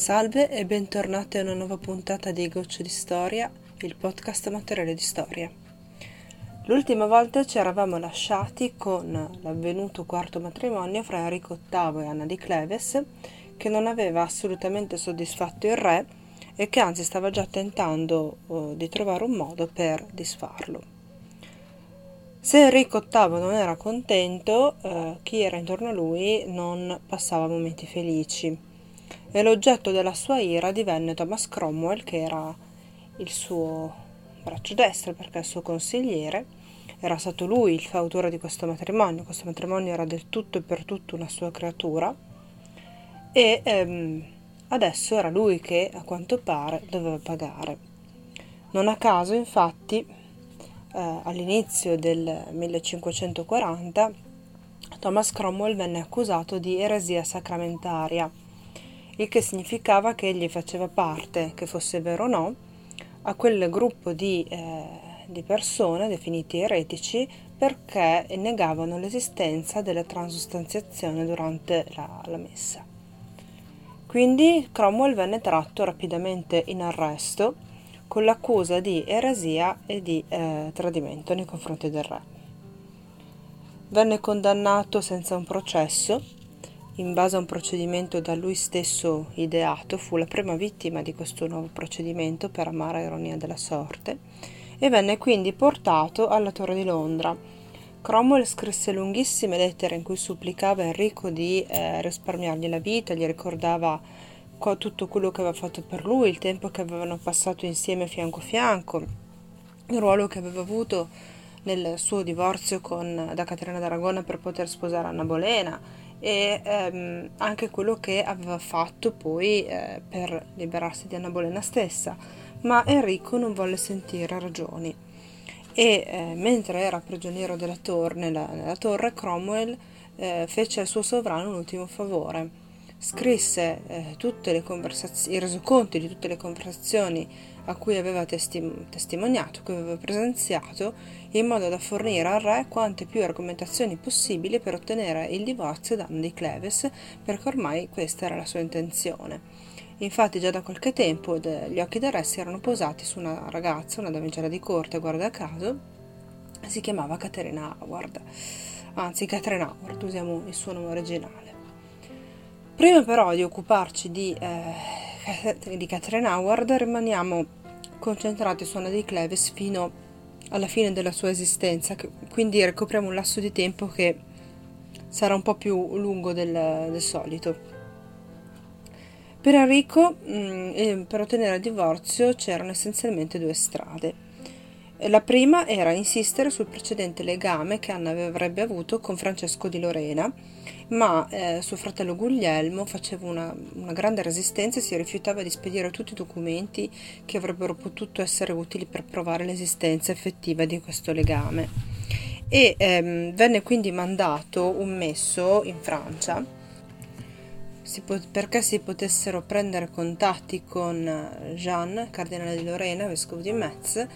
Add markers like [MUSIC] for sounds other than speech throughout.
Salve e bentornati a una nuova puntata di Goccio di Storia, il podcast amatoriale di storia. L'ultima volta ci eravamo lasciati con l'avvenuto quarto matrimonio fra Enrico VIII e Anna di Cleves, che non aveva assolutamente soddisfatto il re e che anzi stava già tentando uh, di trovare un modo per disfarlo. Se Enrico VIII non era contento, uh, chi era intorno a lui non passava momenti felici e l'oggetto della sua ira divenne Thomas Cromwell, che era il suo braccio destro perché il suo consigliere. Era stato lui il fautore di questo matrimonio, questo matrimonio era del tutto e per tutto una sua creatura e ehm, adesso era lui che a quanto pare doveva pagare. Non a caso, infatti, eh, all'inizio del 1540 Thomas Cromwell venne accusato di eresia sacramentaria il che significava che egli faceva parte, che fosse vero o no, a quel gruppo di, eh, di persone definiti eretici perché negavano l'esistenza della transustanziazione durante la, la messa. Quindi Cromwell venne tratto rapidamente in arresto con l'accusa di eresia e di eh, tradimento nei confronti del re. Venne condannato senza un processo in base a un procedimento da lui stesso ideato, fu la prima vittima di questo nuovo procedimento per amara ironia della sorte e venne quindi portato alla Torre di Londra. Cromwell scrisse lunghissime lettere in cui supplicava Enrico di eh, risparmiargli la vita, gli ricordava tutto quello che aveva fatto per lui, il tempo che avevano passato insieme fianco a fianco, il ruolo che aveva avuto nel suo divorzio con, da Caterina d'Aragona per poter sposare Anna Bolena e ehm, anche quello che aveva fatto poi eh, per liberarsi di Anna Bolena stessa, ma Enrico non volle sentire ragioni e eh, mentre era prigioniero della tor- nella, nella, torre Cromwell eh, fece al suo sovrano un ultimo favore. Scrisse eh, i resoconti di tutte le conversazioni a cui aveva testim- testimoniato, cui aveva presenziato, in modo da fornire al re quante più argomentazioni possibili per ottenere il divorzio da Anne di Cleves, perché ormai questa era la sua intenzione. Infatti già da qualche tempo gli occhi del re si erano posati su una ragazza, una damigella di corte, guarda caso, si chiamava Caterina Howard, anzi Catherine Howard, usiamo il suo nome originale. Prima però di occuparci di, eh, di Catherine Howard rimaniamo concentrati su Anna di Cleves fino alla fine della sua esistenza, quindi ricopriamo un lasso di tempo che sarà un po' più lungo del, del solito. Per Enrico, mh, mm, per ottenere il divorzio c'erano essenzialmente due strade. La prima era insistere sul precedente legame che Anna avrebbe avuto con Francesco di Lorena, ma eh, suo fratello Guglielmo faceva una, una, grande resistenza e si rifiutava di spedire tutti i documenti che avrebbero potuto essere utili per provare l'esistenza effettiva di questo legame. E ehm, venne quindi mandato un messo in Francia si pot- perché si potessero prendere contatti con Jean, cardinale di Lorena, vescovo di Metz,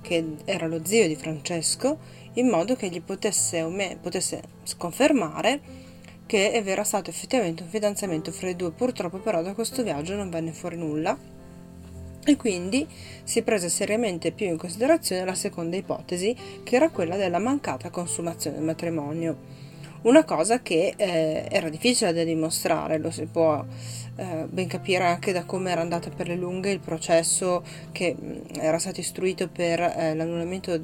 che era lo zio di Francesco, in modo che gli potesse, potesse sconfermare che era stato effettivamente un fidanzamento fra i due. Purtroppo però da questo viaggio non venne fuori nulla e quindi si prese seriamente più in considerazione la seconda ipotesi, che era quella della mancata consumazione del matrimonio. Una cosa che eh, era difficile da dimostrare, lo si può eh, ben capire anche da come era andata per le lunghe il processo che mh, mm, era stato istruito per eh, l'annullamento il,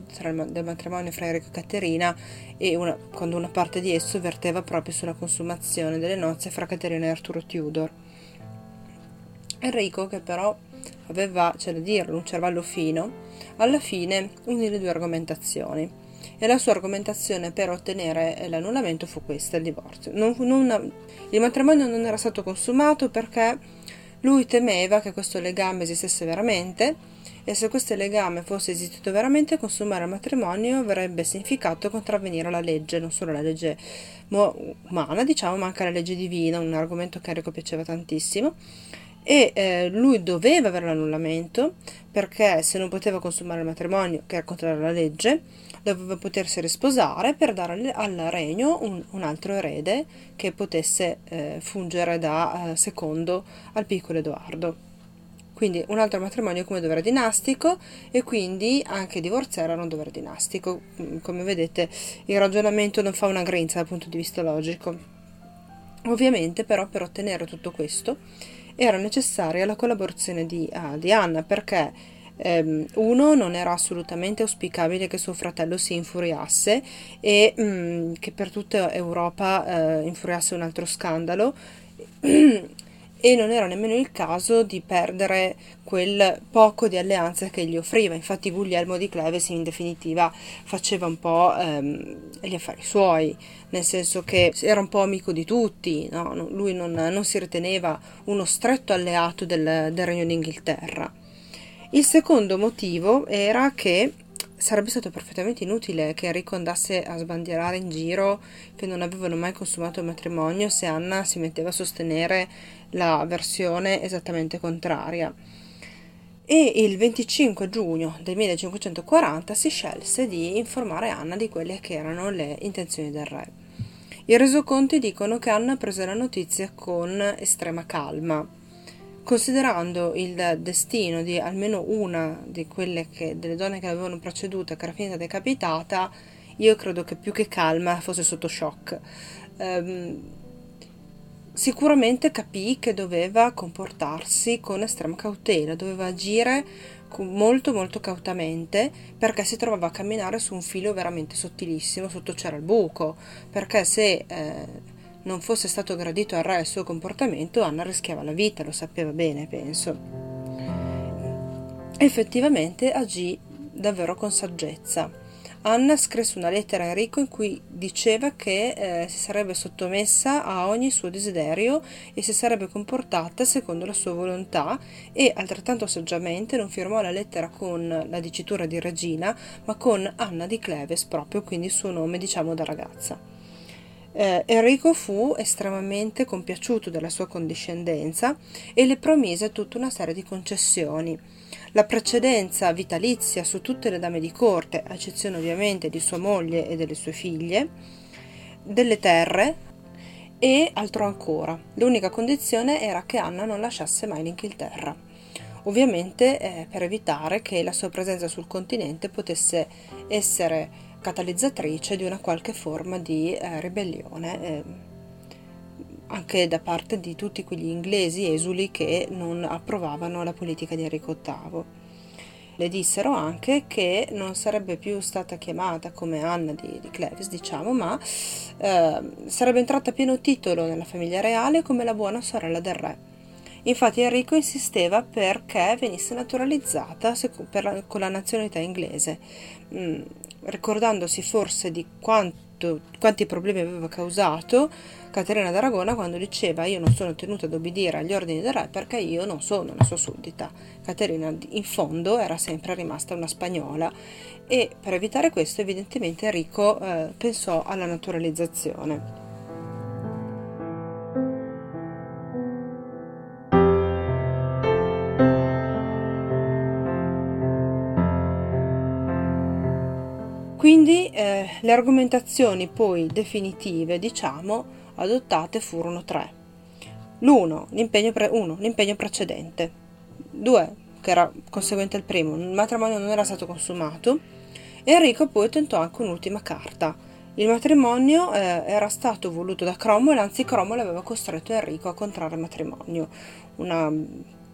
del matrimonio fra Enrico e Caterina e una, quando una parte di esso verteva proprio sulla consumazione delle nozze fra Caterina e Arturo Tudor. Enrico, che però aveva, c'è da dirlo, un cervello fino, alla fine unì le due argomentazioni e la sua argomentazione per ottenere l'annullamento fu questa, il divorzio. Non, non, il matrimonio non era stato consumato perché lui temeva che questo legame esistesse veramente e se questo legame fosse esistito veramente consumare il matrimonio avrebbe significato contravvenire alla legge, non solo la legge umana diciamo ma anche la legge divina, un argomento che a Enrico piaceva tantissimo e eh, lui doveva avere l'annullamento perché se non poteva consumare il matrimonio, che era contrario alla legge, doveva potersi risposare per dare al regno un, un altro erede che potesse eh, fungere da eh, secondo al piccolo Edoardo. Quindi un altro matrimonio come dovere dinastico e quindi anche divorziare era un dovere dinastico. Mm, come vedete il ragionamento non fa una grinza dal punto di vista logico. Ovviamente però per ottenere tutto questo era necessaria la collaborazione di, uh, di Anna perché ehm, uno non era assolutamente auspicabile che suo fratello si infuriasse e mm, che per tutta Europa eh, infuriasse un altro scandalo [CLEARS THROAT] e non era nemmeno il caso di perdere quel poco di alleanza che gli offriva. Infatti Guglielmo di Cleves in definitiva faceva un po' ehm, gli affari suoi, nel senso che era un po' amico di tutti, no? lui non, non, si riteneva uno stretto alleato del, del Regno d'Inghilterra. Il secondo motivo era che sarebbe stato perfettamente inutile che Enrico andasse a sbandierare in giro che non avevano mai consumato il matrimonio se Anna si metteva a sostenere la versione esattamente contraria. E il 25 giugno del 1540 si scelse di informare Anna di quelle che erano le intenzioni del re. I resoconti dicono che Anna prese la notizia con estrema calma Considerando il destino di almeno una di quelle che, delle donne che avevano preceduta che era finita decapitata, io credo che più che calma fosse sotto shock. Um, sicuramente capì che doveva comportarsi con estrema cautela, doveva agire molto molto cautamente perché si trovava a camminare su un filo veramente sottilissimo, sotto c'era il buco, perché se eh, non fosse stato gradito al re il suo comportamento, Anna rischiava la vita, lo sapeva bene, penso. Effettivamente agì davvero con saggezza. Anna scrisse una lettera a Enrico in cui diceva che eh, si sarebbe sottomessa a ogni suo desiderio e si sarebbe comportata secondo la sua volontà e altrettanto saggiamente non firmò la lettera con la dicitura di regina ma con Anna di Cleves proprio, quindi il suo nome diciamo da ragazza. Eh, Enrico fu estremamente compiaciuto della sua condiscendenza e le promise tutta una serie di concessioni. La precedenza vitalizia su tutte le dame di corte, a eccezione ovviamente di sua moglie e delle sue figlie, delle terre e altro ancora. L'unica condizione era che Anna non lasciasse mai l'Inghilterra. Ovviamente eh, per evitare che la sua presenza sul continente potesse essere catalizzatrice di una qualche forma di eh, ribellione eh, anche da parte di tutti quegli inglesi esuli che non approvavano la politica di Enrico VIII. Le dissero anche che non sarebbe più stata chiamata come Anna di, di Cleves, diciamo, ma eh, sarebbe entrata a pieno titolo nella famiglia reale come la buona sorella del re. Infatti Enrico insisteva perché venisse naturalizzata con la nazionalità inglese, mm, ricordandosi forse di quanto, quanti problemi aveva causato Caterina d'Aragona quando diceva io non sono tenuta ad obbedire agli ordini del re perché io non sono una sua suddita. Caterina in fondo era sempre rimasta una spagnola e per evitare questo evidentemente Enrico eh, pensò alla naturalizzazione. Quindi eh, le argomentazioni poi definitive, diciamo, adottate furono tre. L'uno, l'impegno, pre- uno, l'impegno precedente. Due, che era conseguente al primo, il matrimonio non era stato consumato. Enrico poi tentò anche un'ultima carta. Il matrimonio eh, era stato voluto da Cromwell, anzi Cromwell aveva costretto Enrico a contrarre matrimonio. Una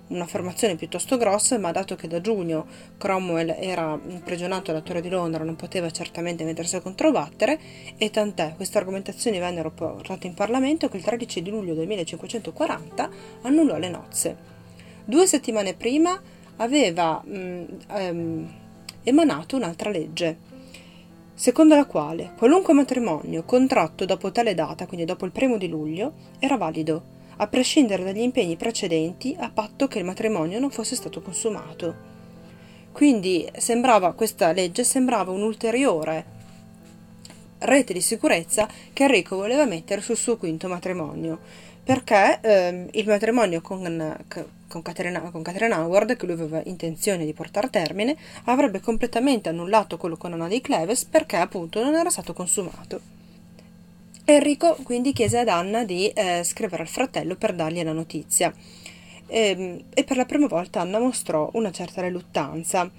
un'affermazione piuttosto grossa, ma dato che da giugno Cromwell era imprigionato alla Torre di Londra, non poteva certamente mettersi a controbattere, e tant'è, queste argomentazioni vennero portate in Parlamento che il 13 di luglio del 1540 annullò le nozze. Due settimane prima aveva mh, mm, ehm, emanato un'altra legge, secondo la quale qualunque matrimonio contratto dopo tale data, quindi dopo il primo di luglio, era valido a prescindere dagli impegni precedenti a patto che il matrimonio non fosse stato consumato. Quindi sembrava, questa legge sembrava un'ulteriore rete di sicurezza che Enrico voleva mettere sul suo quinto matrimonio. perché eh, il matrimonio con, con, Catherine, con Catherine Howard, che lui aveva intenzione di portare a termine, avrebbe completamente annullato quello con Anna di Cleves perché appunto non era stato consumato. Enrico quindi chiese ad Anna di eh, scrivere al fratello per dargli la notizia e, ehm, e per la prima volta Anna mostrò una certa reluttanza.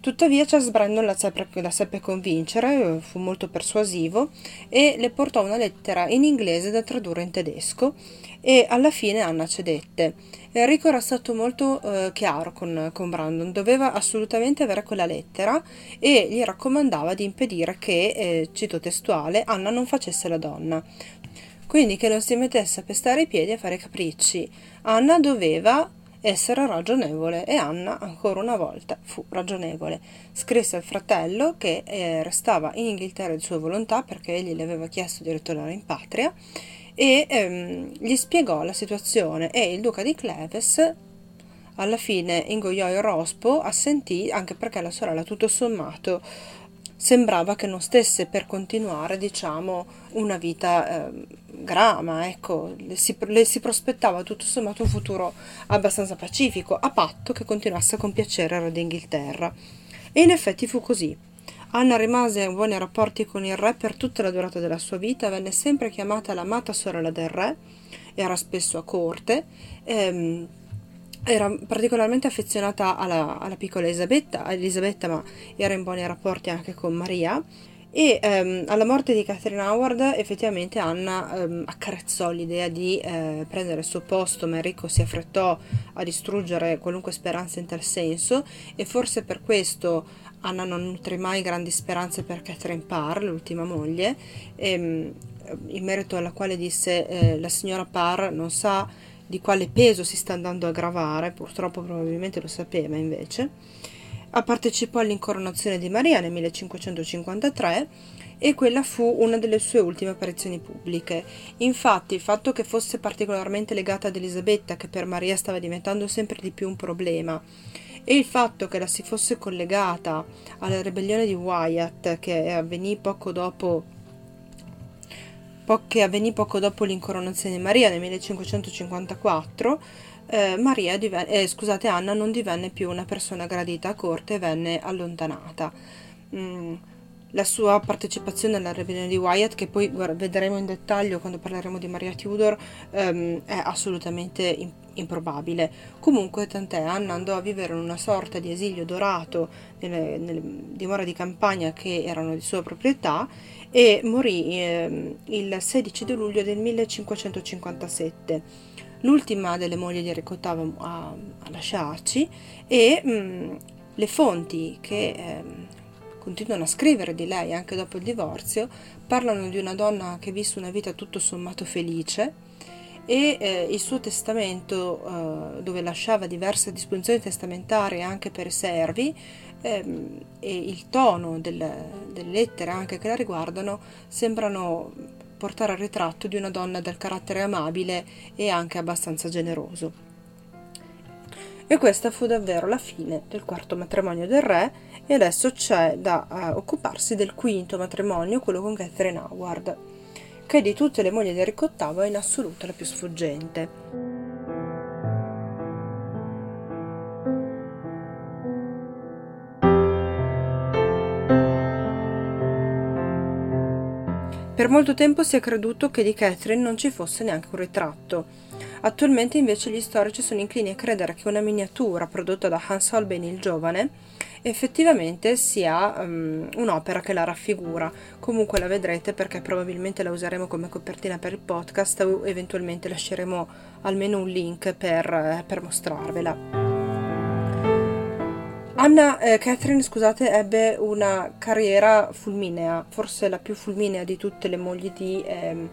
Tuttavia Charles Brandon la seppe, la seppe, convincere, fu molto persuasivo e le portò una lettera in inglese da tradurre in tedesco e alla fine Anna cedette. Enrico era stato molto eh, chiaro con, con, Brandon, doveva assolutamente avere quella lettera e gli raccomandava di impedire che, eh, cito testuale, Anna non facesse la donna. Quindi che non si mettesse a pestare i piedi e a fare capricci. Anna doveva essere ragionevole e Anna ancora una volta fu ragionevole. Scrisse al fratello che eh, restava in Inghilterra di sua volontà perché egli le aveva chiesto di ritornare in patria e ehm, gli spiegò la situazione e il duca di Cleves alla fine ingoiò il rospo, assentì anche perché la sorella tutto sommato sembrava che non stesse per continuare, diciamo, una vita eh, grama, ecco, le si, le si, prospettava tutto sommato un futuro abbastanza pacifico, a patto che continuasse a compiacere il re d'Inghilterra. E in effetti fu così. Anna rimase in buoni rapporti con il re per tutta la durata della sua vita, venne sempre chiamata l'amata sorella del re, era spesso a corte, ehm, era particolarmente affezionata alla, alla piccola Elisabetta, Elisabetta, ma era in buoni rapporti anche con Maria. E ehm, alla morte di Catherine Howard effettivamente Anna ehm, accarezzò l'idea di eh, prendere il suo posto, ma Enrico si affrettò a distruggere qualunque speranza in tal senso e forse per questo Anna non nutre mai grandi speranze per Catherine Parr, l'ultima moglie, ehm, in merito alla quale disse eh, la signora Parr non sa di quale peso si sta andando a gravare, purtroppo probabilmente lo sapeva invece, partecipò all'incoronazione di Maria nel 1553 e quella fu una delle sue ultime apparizioni pubbliche. Infatti il fatto che fosse particolarmente legata ad Elisabetta, che per Maria stava diventando sempre di più un problema, e il fatto che la si fosse collegata alla ribellione di Wyatt che avvenì poco dopo che avvenì poco dopo l'incoronazione di Maria nel 1554, eh, Maria divenne, eh, scusate, Anna non divenne più una persona gradita a corte e venne allontanata. Mm, la sua partecipazione alla ribellione di Wyatt, che poi vedremo in dettaglio quando parleremo di Maria Tudor, ehm, è assolutamente in, improbabile. Comunque, tant'è, Anna andò a vivere in una sorta di esilio dorato nelle, nelle dimore di campagna che erano di sua proprietà e morì eh, il 16 di luglio del 1557. L'ultima delle mogli di Enrico VIII a, a lasciarci e mh, mm, le fonti che eh, continuano a scrivere di lei anche dopo il divorzio parlano di una donna che visse una vita tutto sommato felice e eh, il suo testamento, eh, dove lasciava diverse disposizioni testamentarie anche per i servi, ehm, e il tono del, delle lettere anche che la riguardano sembrano portare al ritratto di una donna dal carattere amabile e anche abbastanza generoso. E questa fu davvero la fine del quarto matrimonio del re e adesso c'è da uh, occuparsi del quinto matrimonio, quello con Catherine Howard, che di tutte le mogli di Enrico VIII è in assoluto la più sfuggente. Per molto tempo si è creduto che di Catherine non ci fosse neanche un ritratto. Attualmente invece gli storici sono inclini a credere che una miniatura prodotta da Hans Holbein il giovane effettivamente sia um, un'opera che la raffigura. Comunque la vedrete perché probabilmente la useremo come copertina per il podcast o eventualmente lasceremo almeno un link per, per mostrarvela. Anna eh, Catherine, scusate, ebbe una carriera fulminea, forse la più fulminea di tutte le mogli di eh,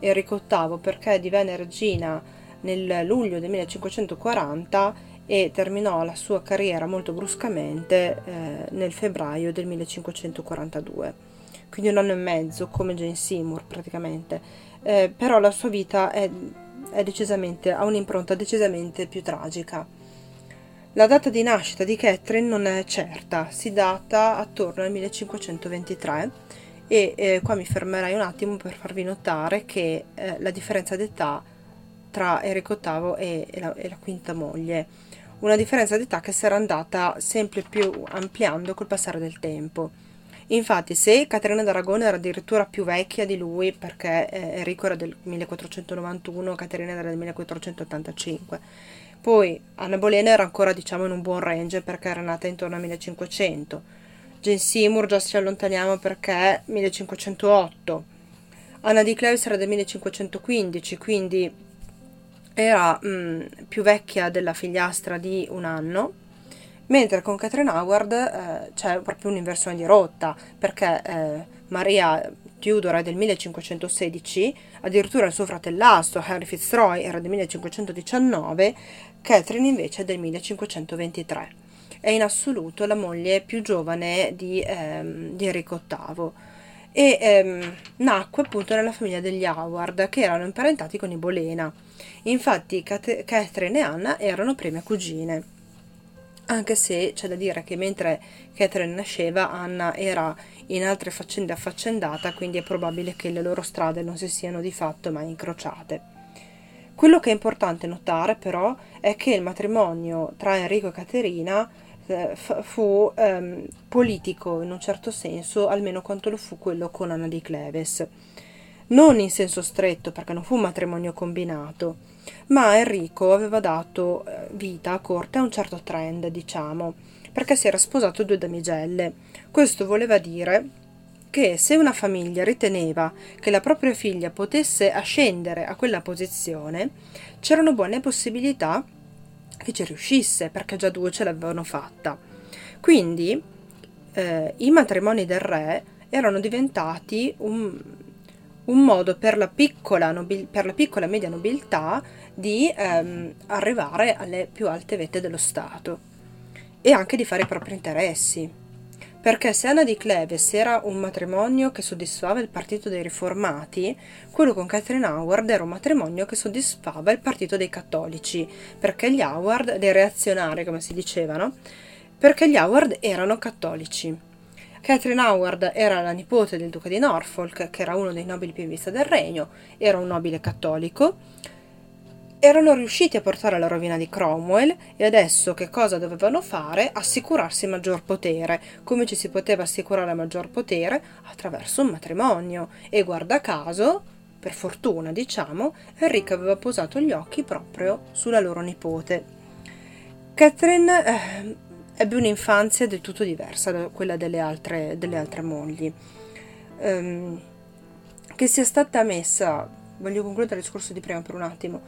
Enrico VIII, perché divenne regina nel luglio del 1540 e terminò la sua carriera molto bruscamente eh, nel febbraio del 1542. Quindi un anno e mezzo, come Jane Seymour praticamente. Eh, però la sua vita è, è decisamente, ha un'impronta decisamente più tragica. La data di nascita di Catherine non è certa, si data attorno al 1523 e eh, qua mi fermerai un attimo per farvi notare che eh, la differenza d'età tra Enrico VIII e, e, la, e la quinta moglie, una differenza di età che si era andata sempre più ampliando col passare del tempo. Infatti, se Caterina d'Aragona era addirittura più vecchia di lui, perché eh, Enrico era del 1491, Caterina era del 1485, poi Anna Bolena era ancora diciamo in un buon range perché era nata intorno al 1500. Jane Seymour già ci allontaniamo perché 1508. Anna di Cleves era del 1515, quindi era mh, mm, più vecchia della figliastra di un anno mentre con Catherine Howard eh, c'è proprio un'inversione di rotta, perché eh, Maria Tudor è del 1516, addirittura il suo fratellastro Henry Fitzroy era del 1519, Catherine invece è del 1523. È in assoluto la moglie più giovane di, ehm, di Enrico VIII e ehm, nacque appunto nella famiglia degli Howard che erano imparentati con i Bolena. Infatti Catherine e Anna erano prime cugine anche se c'è da dire che mentre Catherine nasceva Anna era in altre faccende affaccendata, quindi è probabile che le loro strade non si siano di fatto mai incrociate. Quello che è importante notare però è che il matrimonio tra Enrico e Caterina eh, fu ehm, politico in un certo senso, almeno quanto lo fu quello con Anna di Cleves. Non in senso stretto, perché non fu un matrimonio combinato, ma Enrico aveva dato eh, vita a corte a un certo trend, diciamo, perché si era sposato due damigelle. Questo voleva dire che se una famiglia riteneva che la propria figlia potesse ascendere a quella posizione, c'erano buone possibilità che ci riuscisse, perché già due ce l'avevano fatta. Quindi eh, i matrimoni del re erano diventati un, un modo per la piccola, nobil- per la piccola media nobiltà di ehm, arrivare alle più alte vette dello Stato e anche di fare i propri interessi. Perché se Anna di Cleves era un matrimonio che soddisfava il partito dei riformati, quello con Catherine Howard era un matrimonio che soddisfava il partito dei cattolici, perché gli Howard, dei reazionari come si dicevano, perché gli Howard erano cattolici. Catherine Howard era la nipote del duca di Norfolk, che era uno dei nobili più in vista del regno, era un nobile cattolico, erano riusciti a portare alla rovina di Cromwell e adesso che cosa dovevano fare? Assicurarsi maggior potere. Come ci si poteva assicurare maggior potere? Attraverso un matrimonio. E guarda caso, per fortuna diciamo, Enrico aveva posato gli occhi proprio sulla loro nipote. Catherine eh, ebbe un'infanzia del tutto diversa da quella delle altre, delle altre mogli. Um, che sia stata messa, voglio concludere il discorso di prima per un attimo,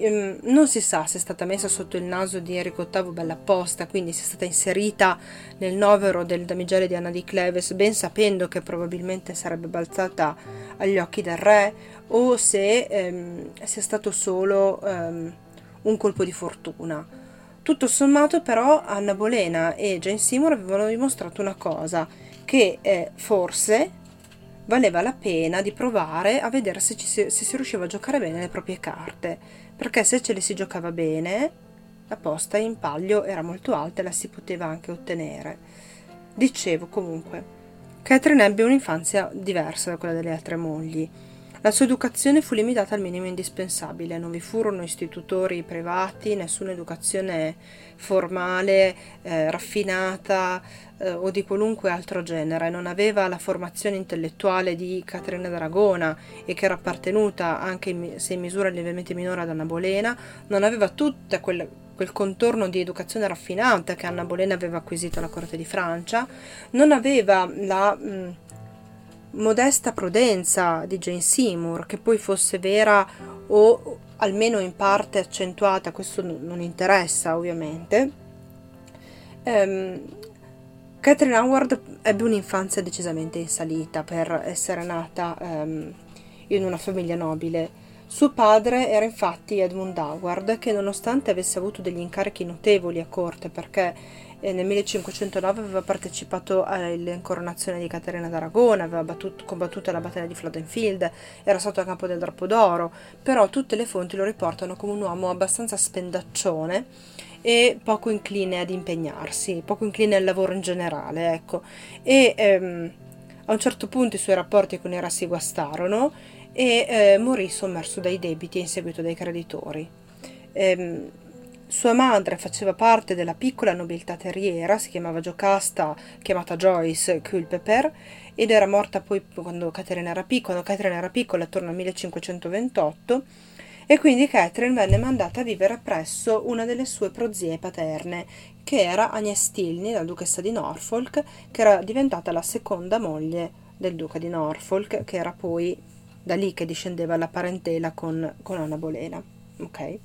Ehm, non si sa se è stata messa sotto il naso di Enrico VIII bella apposta, quindi se è stata inserita nel novero del damigele di Anna di Cleves, ben sapendo che probabilmente sarebbe balzata agli occhi del re, o se ehm, sia stato solo un colpo di fortuna. Tutto sommato però Anna Bolena e Jane Seymour avevano dimostrato una cosa, che eh, forse valeva la pena di provare a vedere se, ci, se si riusciva a giocare bene le proprie carte perché se ce le si giocava bene, la posta in palio era molto alta e la si poteva anche ottenere. Dicevo comunque, Catherine ebbe un'infanzia diversa da quella delle altre mogli. La sua educazione fu limitata al minimo indispensabile, non vi furono istitutori privati, nessuna educazione formale, eh, raffinata eh, o di qualunque altro genere, non aveva la formazione intellettuale di Caterina d'Aragona e che era appartenuta, anche se in misura lievemente minore, ad Anna Bolena, non aveva tutto quel, quel contorno di educazione raffinata che Anna Bolena aveva acquisito alla corte di Francia, non aveva la... Mh, modesta prudenza di Jane Seymour, che poi fosse vera o almeno in parte accentuata, questo non interessa ovviamente. Um, Catherine Howard ebbe un'infanzia decisamente in salita per essere nata um, in una famiglia nobile. Suo padre era infatti Edmund Howard, che nonostante avesse avuto degli incarichi notevoli a corte perché eh, nel 1509 aveva partecipato all'incoronazione di Caterina d'Aragona, aveva battuto, combattuto la battaglia di Flodenfield, era stato a campo del Drappo d'Oro, però tutte le fonti lo riportano come un uomo abbastanza spendaccione e poco incline ad impegnarsi, poco incline al lavoro in generale, ecco. E ehm, a un certo punto i suoi rapporti con i si guastarono e eh, morì sommerso dai debiti in seguito dai creditori. Ehm, sua madre faceva parte della piccola nobiltà terriera, si chiamava Giocasta, chiamata Joyce Culpeper, ed era morta poi quando Caterina era piccola, Caterina era piccola attorno al 1528, e quindi Catherine venne mandata a vivere presso una delle sue prozie paterne, che era Agnes Tilney, la duchessa di Norfolk, che era diventata la seconda moglie del duca di Norfolk, che era poi da lì che discendeva la parentela con, con Anna Bolena. Okay?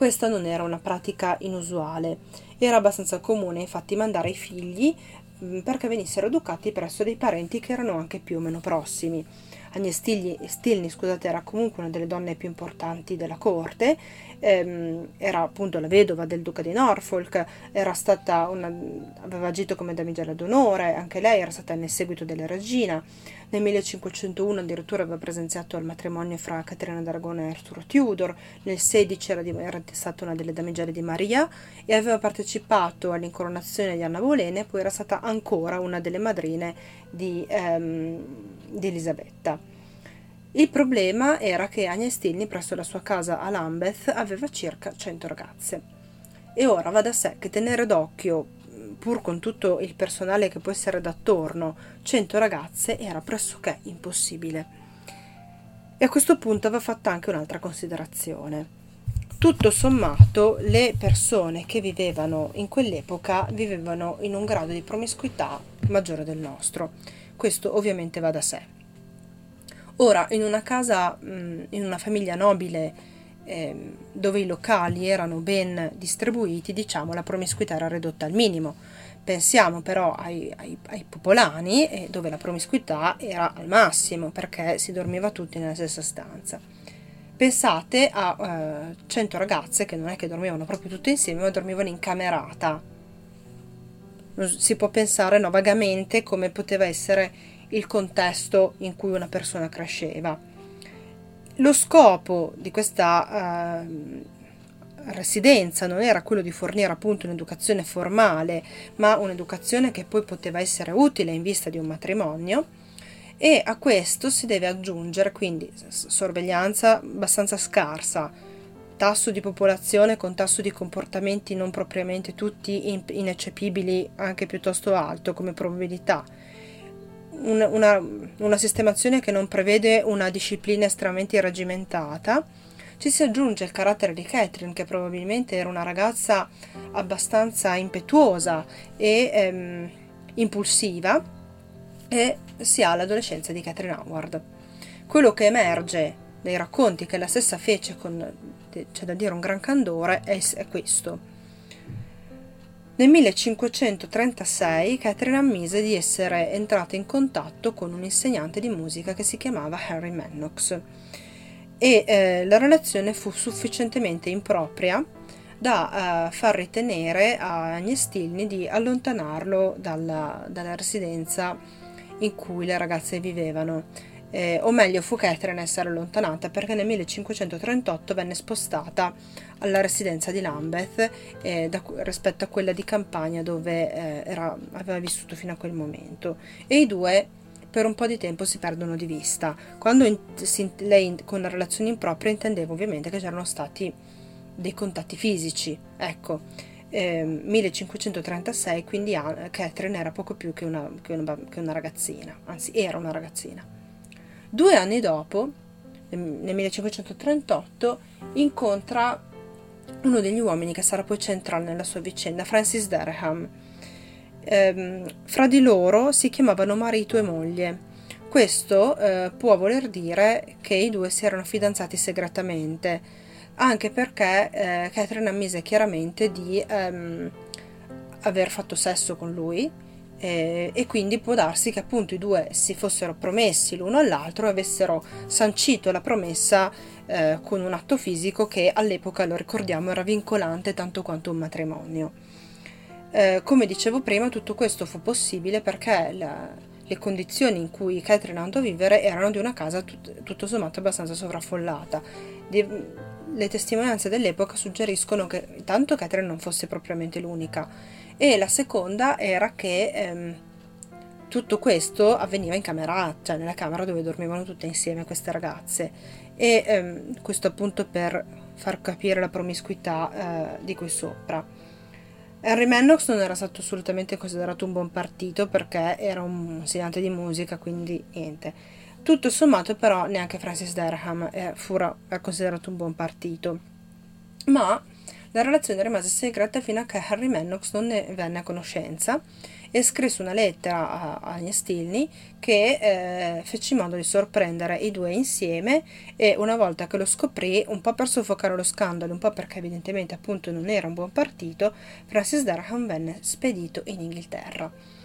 Questa non era una pratica inusuale, era abbastanza comune infatti mandare i figli mm, perché venissero educati presso dei parenti che erano anche più o meno prossimi. Agnes Stilni, scusate, era comunque una delle donne più importanti della corte, ehm, era appunto la vedova del duca di Norfolk, una, aveva agito come damigella d'onore, anche lei era stata nel seguito della regina. Nel 1501 addirittura aveva presenziato al matrimonio fra Caterina d'Aragona e Arturo Tudor, nel 16 era, di, era stata una delle damigelle di Maria e aveva partecipato all'incoronazione di Anna Bolena e poi era stata ancora una delle madrine di, ehm, di Elisabetta. Il problema era che Agnes Tilney presso la sua casa a Lambeth aveva circa 100 ragazze. E ora va da sé che tenere d'occhio pur con tutto il personale che può essere d'attorno, 100 ragazze era pressoché impossibile. E a questo punto va fatta anche un'altra considerazione. Tutto sommato, le persone che vivevano in quell'epoca vivevano in un grado di promiscuità maggiore del nostro. Questo ovviamente va da sé. Ora, in una casa, in una famiglia nobile, eh, dove i locali erano ben distribuiti, diciamo, la promiscuità era ridotta al minimo. Pensiamo però ai, ai, ai popolani, eh, dove la promiscuità era al massimo, perché si dormiva tutti nella stessa stanza. Pensate a eh, 100 ragazze che non è che dormivano proprio tutte insieme, ma dormivano in camerata. Si può pensare no, vagamente come poteva essere il contesto in cui una persona cresceva lo scopo di questa uh, residenza non era quello di fornire appunto un'educazione formale, ma un'educazione che poi poteva essere utile in vista di un matrimonio. E a questo si deve aggiungere quindi sorveglianza abbastanza scarsa, tasso di popolazione con tasso di comportamenti non propriamente tutti ineccepibili anche piuttosto alto come probabilità. Una, una, una sistemazione che non prevede una disciplina estremamente irreggimentata, ci si aggiunge il carattere di Catherine, che probabilmente era una ragazza abbastanza impetuosa e ehm, impulsiva, e si ha l'adolescenza di Catherine Howard. Quello che emerge dai racconti che la stessa fece con, c'è da dire, un gran candore è, è questo. Nel 1536 Catherine ammise di essere entrata in contatto con un insegnante di musica che si chiamava Harry Mannox e eh, la relazione fu sufficientemente impropria da uh, far ritenere a Agnes Tilney di allontanarlo dalla, dalla residenza in cui le ragazze vivevano. Eh, o meglio fu Catherine a essere allontanata perché nel 1538 venne spostata alla residenza di Lambeth eh, da, rispetto a quella di Campania dove eh, era, aveva vissuto fino a quel momento. E i due per un po' di tempo si perdono di vista. Quando in, si, lei con relazioni improprie intendeva ovviamente che c'erano stati dei contatti fisici, ecco. Eh, 1536, quindi Catherine era poco più che una, che, una, che una ragazzina, anzi era una ragazzina. Due anni dopo, nel 1538, incontra uno degli uomini che sarà poi centrale nella sua vicenda, Francis Dereham. Ehm, fra di loro si chiamavano marito e moglie. Questo eh, può voler dire che i due si erano fidanzati segretamente, anche perché eh, Catherine ammise chiaramente di ehm, aver fatto sesso con lui eh, e quindi può darsi che appunto i due si fossero promessi l'uno all'altro e avessero sancito la promessa eh, con un atto fisico che all'epoca, lo ricordiamo, era vincolante tanto quanto un matrimonio. Eh, come dicevo prima, tutto questo fu possibile perché la, le condizioni in cui Catherine andò a vivere erano di una casa tut, tutto sommato abbastanza sovraffollata. Di, le testimonianze dell'epoca suggeriscono che tanto Catherine non fosse propriamente l'unica e la seconda era che ehm, tutto questo avveniva in camera, cioè nella camera dove dormivano tutte insieme queste ragazze e ehm, questo appunto per far capire la promiscuità eh, di qui sopra. Henry Mannox non era stato assolutamente considerato un buon partito perché era un insegnante di musica, quindi niente. Tutto sommato però neanche Francis Derham eh, considerato un buon partito. Ma la relazione rimase segreta fino a che Harry Mannox non ne venne a conoscenza e scrisse una lettera a, a Stilney che eh, fece in modo di sorprendere i due insieme e una volta che lo scoprì, un po' per soffocare lo scandalo, un po' perché evidentemente appunto non era un buon partito, Francis Durham venne spedito in Inghilterra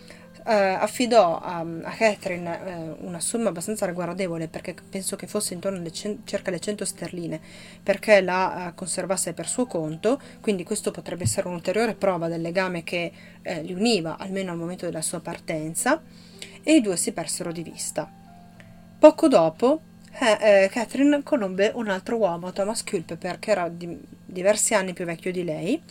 eh, affidò a, a Catherine eh, una somma abbastanza ragguardevole perché penso che fosse intorno alle cen- circa le 100 sterline perché la eh, conservasse per suo conto quindi questo potrebbe essere un'ulteriore prova del legame che eh, li univa almeno al momento della sua partenza e i due si persero di vista. Poco dopo eh, eh, Catherine conobbe un altro uomo Thomas Culpeper che era di diversi anni più vecchio di lei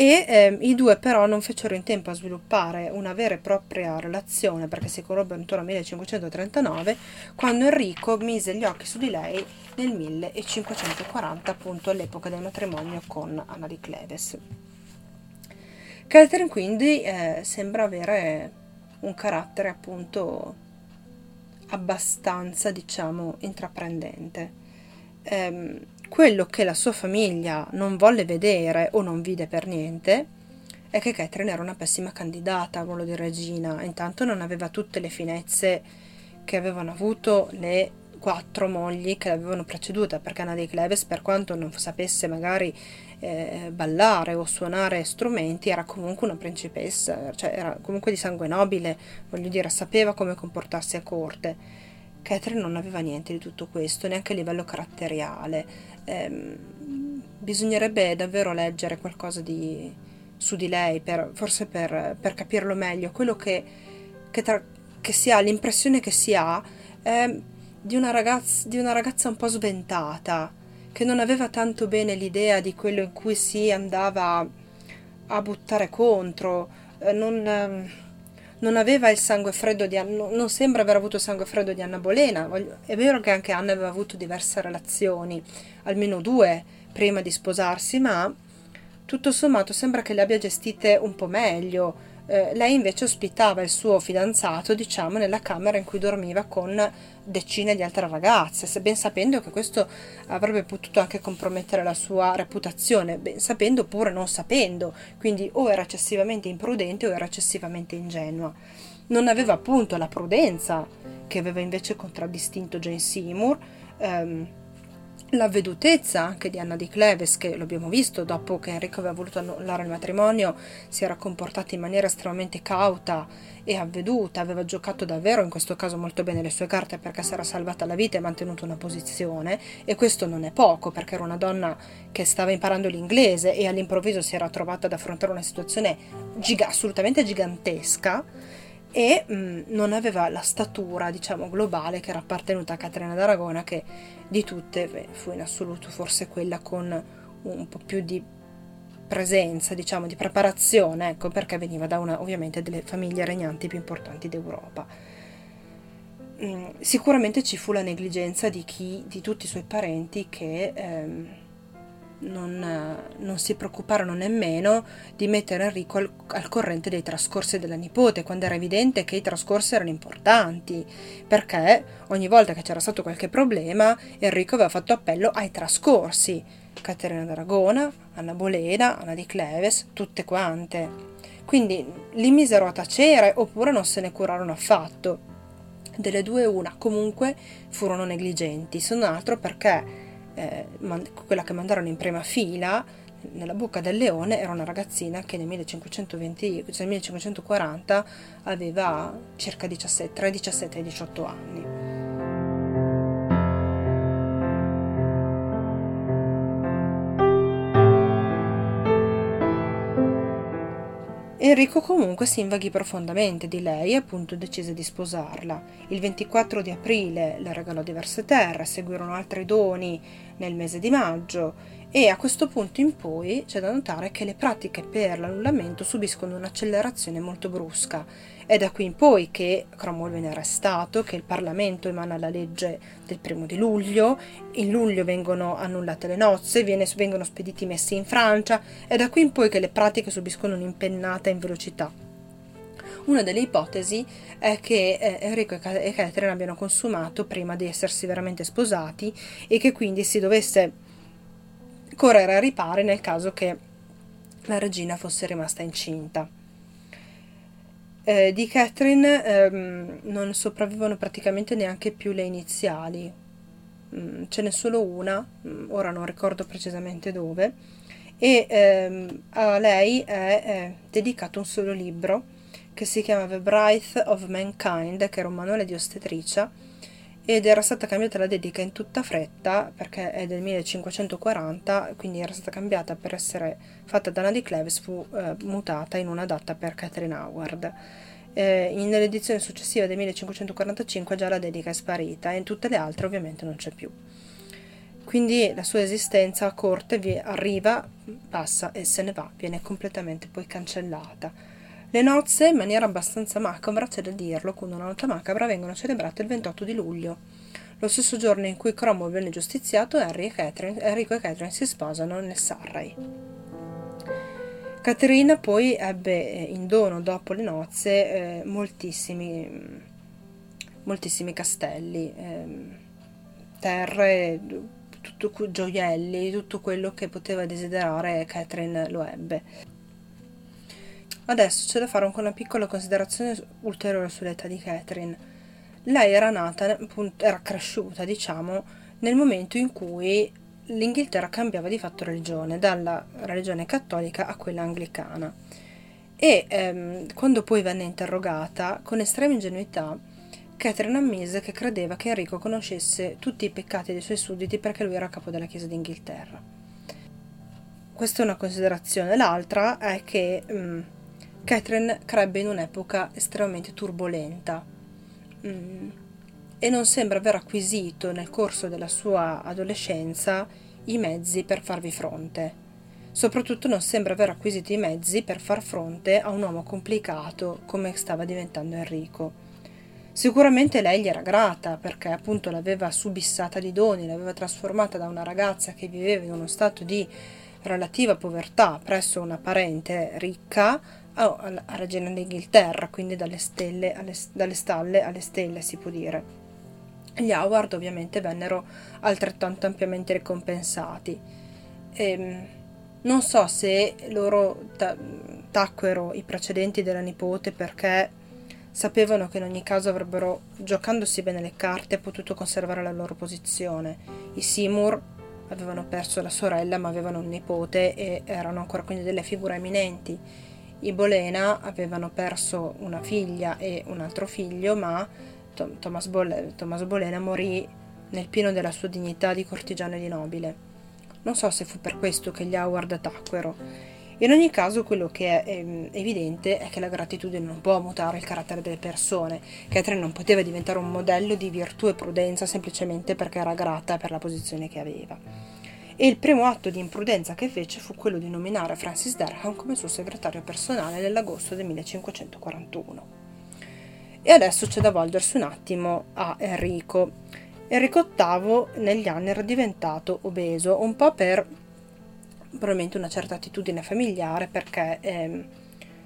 e eh, i due però non fecero in tempo a sviluppare una vera e propria relazione perché si conobbero intorno al 1539 quando Enrico mise gli occhi su di lei nel 1540 appunto all'epoca del matrimonio con Anna di Cleves. Catherine quindi eh, sembra avere un carattere appunto abbastanza diciamo intraprendente. Ehm, quello che la sua famiglia non volle vedere o non vide per niente è che Catherine era una pessima candidata al ruolo di regina, intanto non aveva tutte le finezze che avevano avuto le quattro mogli che l'avevano preceduta, perché Anna di Cleves, per quanto non sapesse magari eh, ballare o suonare strumenti, era comunque una principessa, cioè era comunque di sangue nobile, voglio dire, sapeva come comportarsi a corte. Catherine non aveva niente di tutto questo, neanche a livello caratteriale. Eh, bisognerebbe davvero leggere qualcosa di, su di lei, per, forse per, per, capirlo meglio. Quello che, che, tra, che, si ha, l'impressione che si ha è di una, ragazza, di una ragazza un po' sventata, che non aveva tanto bene l'idea di quello in cui si andava a buttare contro. Eh, non ehm, non aveva il sangue freddo di Anna, non sembra aver avuto sangue freddo di Anna Bolena. È vero che anche Anna aveva avuto diverse relazioni, almeno due prima di sposarsi, ma tutto sommato sembra che le abbia gestite un po' meglio. Eh, lei invece ospitava il suo fidanzato, diciamo, nella camera in cui dormiva con decine di altre ragazze, ben sapendo che questo avrebbe potuto anche compromettere la sua reputazione, ben sapendo oppure non sapendo, quindi o era eccessivamente imprudente o era eccessivamente ingenua. Non aveva appunto la prudenza che aveva invece contraddistinto Jane Seymour. Ehm, L'avvedutezza anche di Anna di Cleves, che lo abbiamo visto dopo che Enrico aveva voluto annullare il matrimonio, si era comportata in maniera estremamente cauta e avveduta, aveva giocato davvero in questo caso molto bene le sue carte perché si era salvata la vita e mantenuto una posizione. E questo non è poco perché era una donna che stava imparando l'inglese e all'improvviso si era trovata ad affrontare una situazione giga- assolutamente gigantesca e mh, non aveva la statura, diciamo, globale che era appartenuta a Caterina d'Aragona, che di tutte beh, fu in assoluto forse quella con un po' più di presenza, diciamo, di preparazione, ecco, perché veniva da una, ovviamente, delle famiglie regnanti più importanti d'Europa. Mm, sicuramente ci fu la negligenza di chi, di tutti i suoi parenti che... Ehm, non, non, si preoccuparono nemmeno di mettere Enrico al, al, corrente dei trascorsi della nipote, quando era evidente che i trascorsi erano importanti, perché ogni volta che c'era stato qualche problema Enrico aveva fatto appello ai trascorsi. Caterina d'Aragona, Anna Bolena, Anna di Cleves, tutte quante. Quindi li misero a tacere oppure non se ne curarono affatto. Delle due una, comunque furono negligenti, se non altro perché eh, quella che mandarono in prima fila nella bocca del leone era una ragazzina che nel 1520, cioè nel 1540 aveva circa 17, tra i 17 e i 18 anni. Enrico comunque si invaghì profondamente di lei e appunto decise di sposarla. Il 24 di aprile le regalò diverse terre, seguirono altri doni nel mese di maggio e a questo punto in poi c'è da notare che le pratiche per l'annullamento subiscono un'accelerazione molto brusca. È da qui in poi che Cromwell viene arrestato, che il Parlamento emana la legge del primo di luglio, in luglio vengono annullate le nozze, viene, vengono spediti i messi in Francia, è da qui in poi che le pratiche subiscono un'impennata in velocità. Una delle ipotesi è che eh, Enrico e Catherine abbiano consumato prima di essersi veramente sposati e che quindi si dovesse correre a ripare nel caso che la regina fosse rimasta incinta. Eh, di Catherine ehm, non sopravvivono praticamente neanche più le iniziali, mm, ce n'è solo una, mm, ora non ricordo precisamente dove, e ehm, a lei è, è dedicato un solo libro che si chiama The Bride of Mankind, che era un manuale di ostetricia, ed era stata cambiata la dedica in tutta fretta perché è del 1540, quindi era stata cambiata per essere fatta da Anna di Cleves, fu eh, mutata in una data per Catherine Howard. Eh, nell'edizione successiva del 1545 già la dedica è sparita e in tutte le altre ovviamente non c'è più. Quindi la sua esistenza a corte arriva, passa e se ne va, viene completamente poi cancellata. Le nozze, in maniera abbastanza macabra, c'è da dirlo, con una nota macabra, vengono celebrate il 28 di luglio. Lo stesso giorno in cui Cromwell viene giustiziato, Henry e Catherine, Enrico e Catherine si sposano nel Surrey. Caterina poi ebbe eh, in dono dopo le nozze eh, moltissimi, moltissimi castelli, eh, terre, tutto, gioielli, tutto quello che poteva desiderare Catherine lo ebbe. Adesso c'è da fare anche una piccola considerazione ulteriore sull'età di Catherine. Lei era nata, era cresciuta, diciamo, nel momento in cui l'Inghilterra cambiava di fatto religione, dalla religione cattolica a quella anglicana. E ehm, quando poi venne interrogata, con estrema ingenuità, Catherine ammise che credeva che Enrico conoscesse tutti i peccati dei suoi sudditi perché lui era capo della Chiesa d'Inghilterra. Questa è una considerazione. L'altra è che mh, mm, Catherine crebbe in un'epoca estremamente turbolenta mm. e non sembra aver acquisito nel corso della sua adolescenza i mezzi per farvi fronte. Soprattutto non sembra aver acquisito i mezzi per far fronte a un uomo complicato come stava diventando Enrico. Sicuramente lei gli era grata perché appunto l'aveva subissata di doni, l'aveva trasformata da una ragazza che viveva in uno stato di relativa povertà presso una parente ricca oh, alla regina d'Inghilterra, quindi dalle, stelle alle, dalle stalle alle stelle si può dire. Gli Howard ovviamente vennero altrettanto ampiamente ricompensati. E, ehm, non so se loro ta- tacquero i precedenti della nipote perché sapevano che in ogni caso avrebbero, giocandosi bene le carte, potuto conservare la loro posizione. I Seymour avevano perso la sorella ma avevano un nipote e erano ancora quindi delle figure eminenti. I Bolena avevano perso una figlia e un altro figlio, ma Thomas, Bol- Thomas Bolena morì nel pieno della sua dignità di cortigiano e di nobile. Non so se fu per questo che gli Howard tacquero. In ogni caso, quello che è ehm, evidente è che la gratitudine non può mutare il carattere delle persone. Catherine non poteva diventare un modello di virtù e prudenza semplicemente perché era grata per la posizione che aveva e il primo atto di imprudenza che fece fu quello di nominare Francis Derham come suo segretario personale nell'agosto del 1541. E adesso c'è da volgersi un attimo a Enrico. Enrico VIII negli anni era diventato obeso, un po' per probabilmente una certa attitudine familiare, perché eh,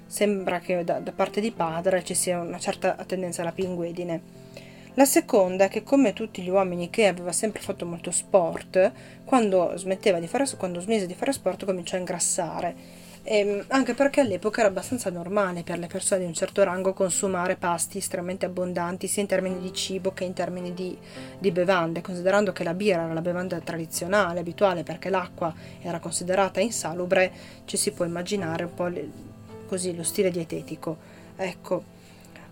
sembra che da, da parte di padre ci sia una certa tendenza alla pinguedine la seconda è che come tutti gli uomini che aveva sempre fatto molto sport, quando, smetteva di fare, quando smise di fare sport cominciò a ingrassare. E, ehm, anche perché all'epoca era abbastanza normale per le persone di un certo rango consumare pasti estremamente abbondanti sia in termini di cibo che in termini di, di bevande, considerando che la birra era la bevanda tradizionale, abituale, perché l'acqua era considerata insalubre, ci si può immaginare un po' le, così lo stile dietetico. Ecco,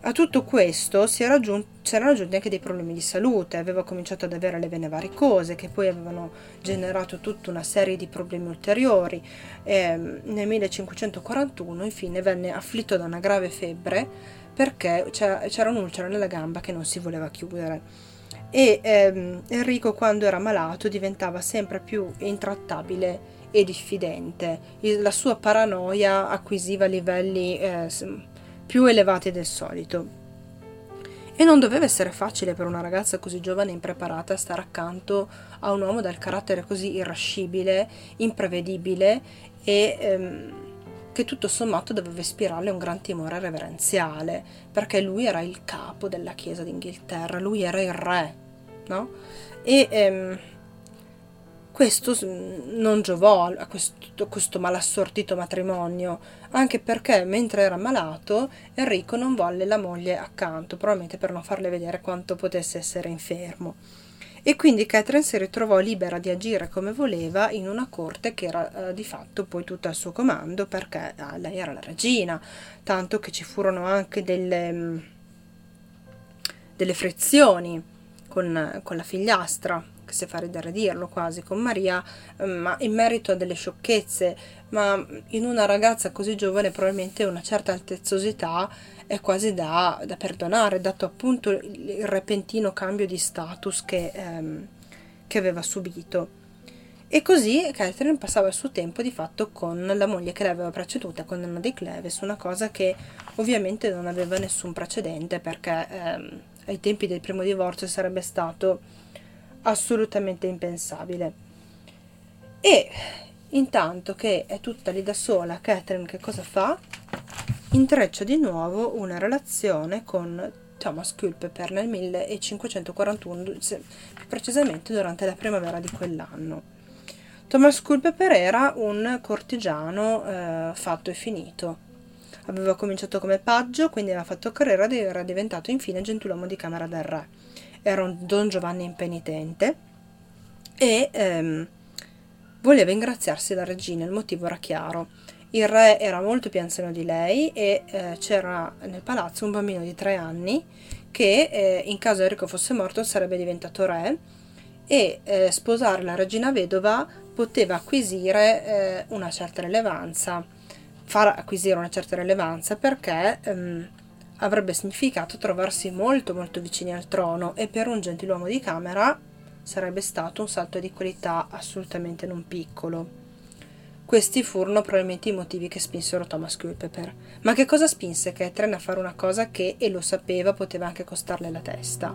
a tutto questo si era aggiunto, c'erano aggiunti anche dei problemi di salute, aveva cominciato ad avere le vene varicose che poi avevano generato tutta una serie di problemi ulteriori. E nel 1541 infine venne afflitto da una grave febbre perché c'era, c'era un'ulcera nella gamba che non si voleva chiudere. e ehm, Enrico quando era malato diventava sempre più intrattabile e diffidente. La sua paranoia acquisiva livelli eh, più elevati del solito. E non doveva essere facile per una ragazza così giovane e impreparata stare accanto a un uomo dal carattere così irascibile, imprevedibile e ehm, che tutto sommato doveva ispirarle un gran timore reverenziale, perché lui era il capo della Chiesa d'Inghilterra, lui era il re, no? E ehm, questo non giovò a questo, questo malassortito matrimonio, anche perché mentre era malato Enrico non volle la moglie accanto, probabilmente per non farle vedere quanto potesse essere infermo. E quindi Catherine si ritrovò libera di agire come voleva in una corte che era eh, di fatto poi tutta al suo comando perché ah, lei era la regina, tanto che ci furono anche delle, mm, delle frizioni con, con la figliastra che se fa ridere dirlo quasi, con Maria, ehm, ma in merito a delle sciocchezze, ma in una ragazza così giovane probabilmente una certa altezzosità è quasi da, da perdonare, dato appunto il repentino cambio di status che, ehm, che aveva subito. E così Catherine passava il suo tempo di fatto con la moglie che l'aveva preceduta, con Anna di Cleves, una cosa che ovviamente non aveva nessun precedente perché ehm, ai tempi del primo divorzio sarebbe stato assolutamente impensabile. E intanto che è tutta lì da sola, Catherine che cosa fa? Intreccia di nuovo una relazione con Thomas Culpeper nel 1541, più precisamente durante la primavera di quell'anno. Thomas Culpeper era un cortigiano eh, fatto e finito. Aveva cominciato come paggio, quindi aveva fatto carriera ed era diventato infine gentiluomo di camera del re era un Don Giovanni impenitente e ehm, voleva ingraziarsi la regina, il motivo era chiaro. Il re era molto più anziano di lei e eh, c'era nel palazzo un bambino di tre anni che eh, in caso Enrico fosse morto sarebbe diventato re e eh, sposare la regina vedova poteva acquisire eh, una certa rilevanza, far acquisire una certa rilevanza perché ehm, avrebbe significato trovarsi molto molto vicini al trono e per un gentiluomo di camera sarebbe stato un salto di qualità assolutamente non piccolo. Questi furono probabilmente i motivi che spinsero Thomas Culpeper. Ma che cosa spinse Catherine a fare una cosa che, e lo sapeva, poteva anche costarle la testa?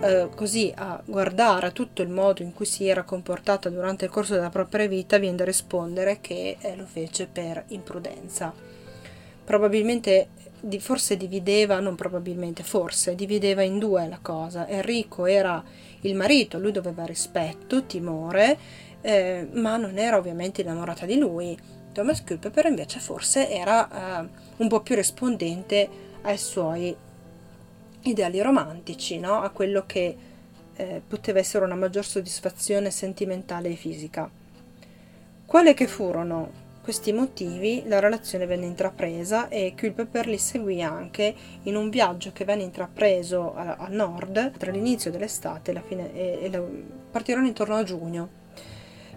Eh, così a guardare a tutto il modo in cui si era comportata durante il corso della propria vita, viene da rispondere che eh, lo fece per imprudenza probabilmente forse divideva, non probabilmente, forse divideva in due la cosa. Enrico era il marito, lui doveva rispetto, timore, eh, ma non era ovviamente innamorata di lui. Thomas Culpeper invece forse era eh, un po' più rispondente ai suoi ideali romantici, no? a quello che eh, poteva essere una maggior soddisfazione sentimentale e fisica. Quale che furono questi motivi la relazione venne intrapresa e Culpeper li seguì anche in un viaggio che venne intrapreso a, nord tra l'inizio dell'estate e, la fine, e, e la, partirono intorno a giugno.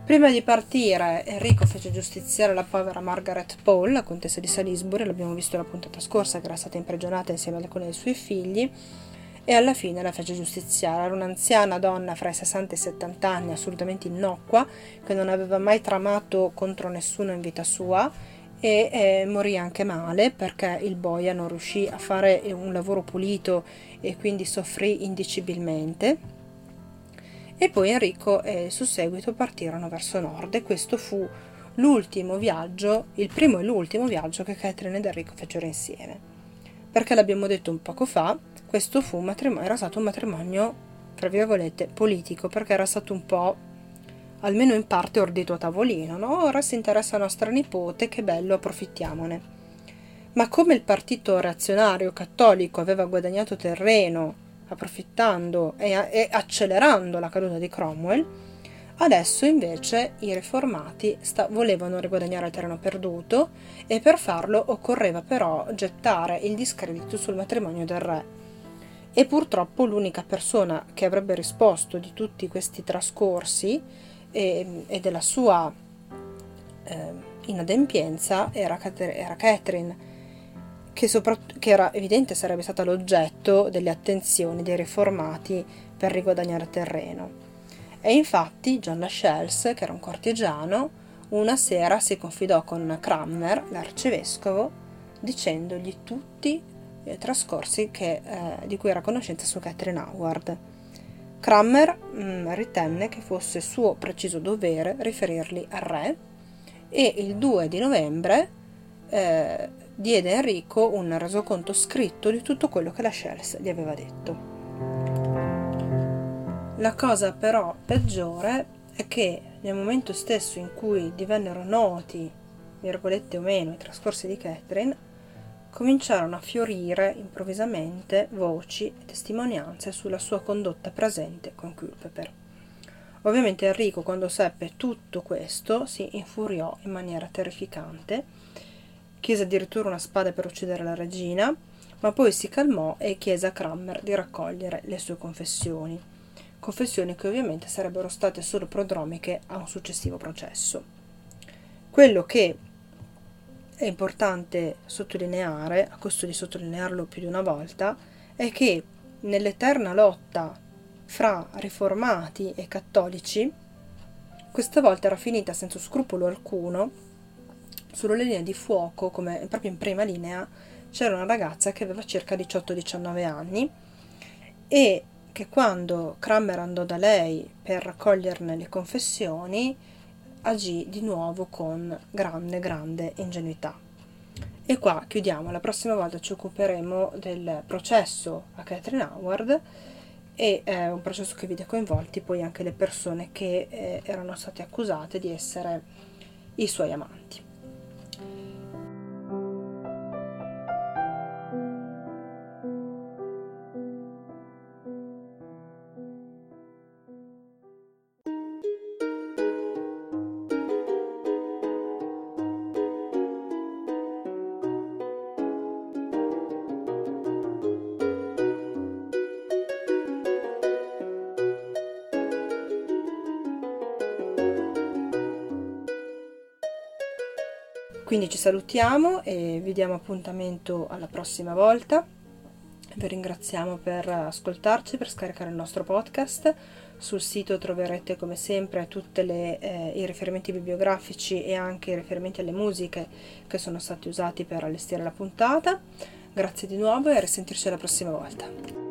Prima di partire Enrico fece giustiziare la povera Margaret Paul, la contessa di Salisbury, l'abbiamo visto la puntata scorsa che era stata imprigionata insieme ad alcuni dei suoi figli, e alla fine la fece giustiziare. Era un'anziana donna fra i 60 e i 70 anni, assolutamente innocua, che non aveva mai tramato contro nessuno in vita sua e eh, morì anche male perché il boia non riuscì a fare un lavoro pulito e quindi soffrì indicibilmente. E poi Enrico e il suo seguito partirono verso nord e questo fu l'ultimo viaggio, il primo e l'ultimo viaggio che Catherine ed Enrico fecero insieme. Perché l'abbiamo detto un poco fa, questo fu un matrimonio, era stato un matrimonio, tra virgolette, politico, perché era stato un po', almeno in parte, ordito a tavolino, no? Ora si interessa a nostra nipote, che bello, approfittiamone. Ma come il partito reazionario cattolico aveva guadagnato terreno, approfittando e, e accelerando la caduta di Cromwell, Adesso invece i riformati sta- volevano riguadagnare il terreno perduto e per farlo occorreva però gettare il discredito sul matrimonio del re e purtroppo l'unica persona che avrebbe risposto di tutti questi trascorsi e, e della sua eh, inadempienza era, era Catherine che, soprat- che era evidente sarebbe stata l'oggetto delle attenzioni dei riformati per riguadagnare terreno. E infatti John Lascelles, che era un cortigiano, una sera si confidò con Cranmer, l'arcivescovo, dicendogli tutti i trascorsi che, eh, di cui era conoscenza su Catherine Howard. Cranmer mm, ritenne che fosse suo preciso dovere riferirli al re e il 2 di novembre eh, diede a Enrico un resoconto scritto di tutto quello che la Shells gli aveva detto. La cosa però peggiore è che nel momento stesso in cui divennero noti, virgolette o meno, i trascorsi di Catherine, cominciarono a fiorire improvvisamente voci e testimonianze sulla sua condotta presente con Culpeper. Ovviamente Enrico, quando seppe tutto questo, si infuriò in maniera terrificante, chiese addirittura una spada per uccidere la regina, ma poi si calmò e chiese a Cranmer di raccogliere le sue confessioni, confessioni che ovviamente sarebbero state solo prodromiche a un successivo processo. Quello che è importante sottolineare, a costo di sottolinearlo più di una volta, è che nell'eterna lotta fra riformati e cattolici, questa volta era finita senza scrupolo alcuno sulla linea di fuoco, come proprio in prima linea, c'era una ragazza che aveva circa 18-19 anni e che quando Cranmer andò da lei per raccoglierne le confessioni, agì di nuovo con grande, grande ingenuità. E qua chiudiamo, la prossima volta ci occuperemo del processo a Catherine Howard e è un processo che vede coinvolti poi anche le persone che eh, erano state accusate di essere i suoi amanti. Quindi ci salutiamo e vi diamo appuntamento alla prossima volta. Vi ringraziamo per ascoltarci, per scaricare il nostro podcast. Sul sito troverete come sempre tutti eh, i riferimenti bibliografici e anche i riferimenti alle musiche che sono stati usati per allestire la puntata. Grazie di nuovo e a risentirci la prossima volta.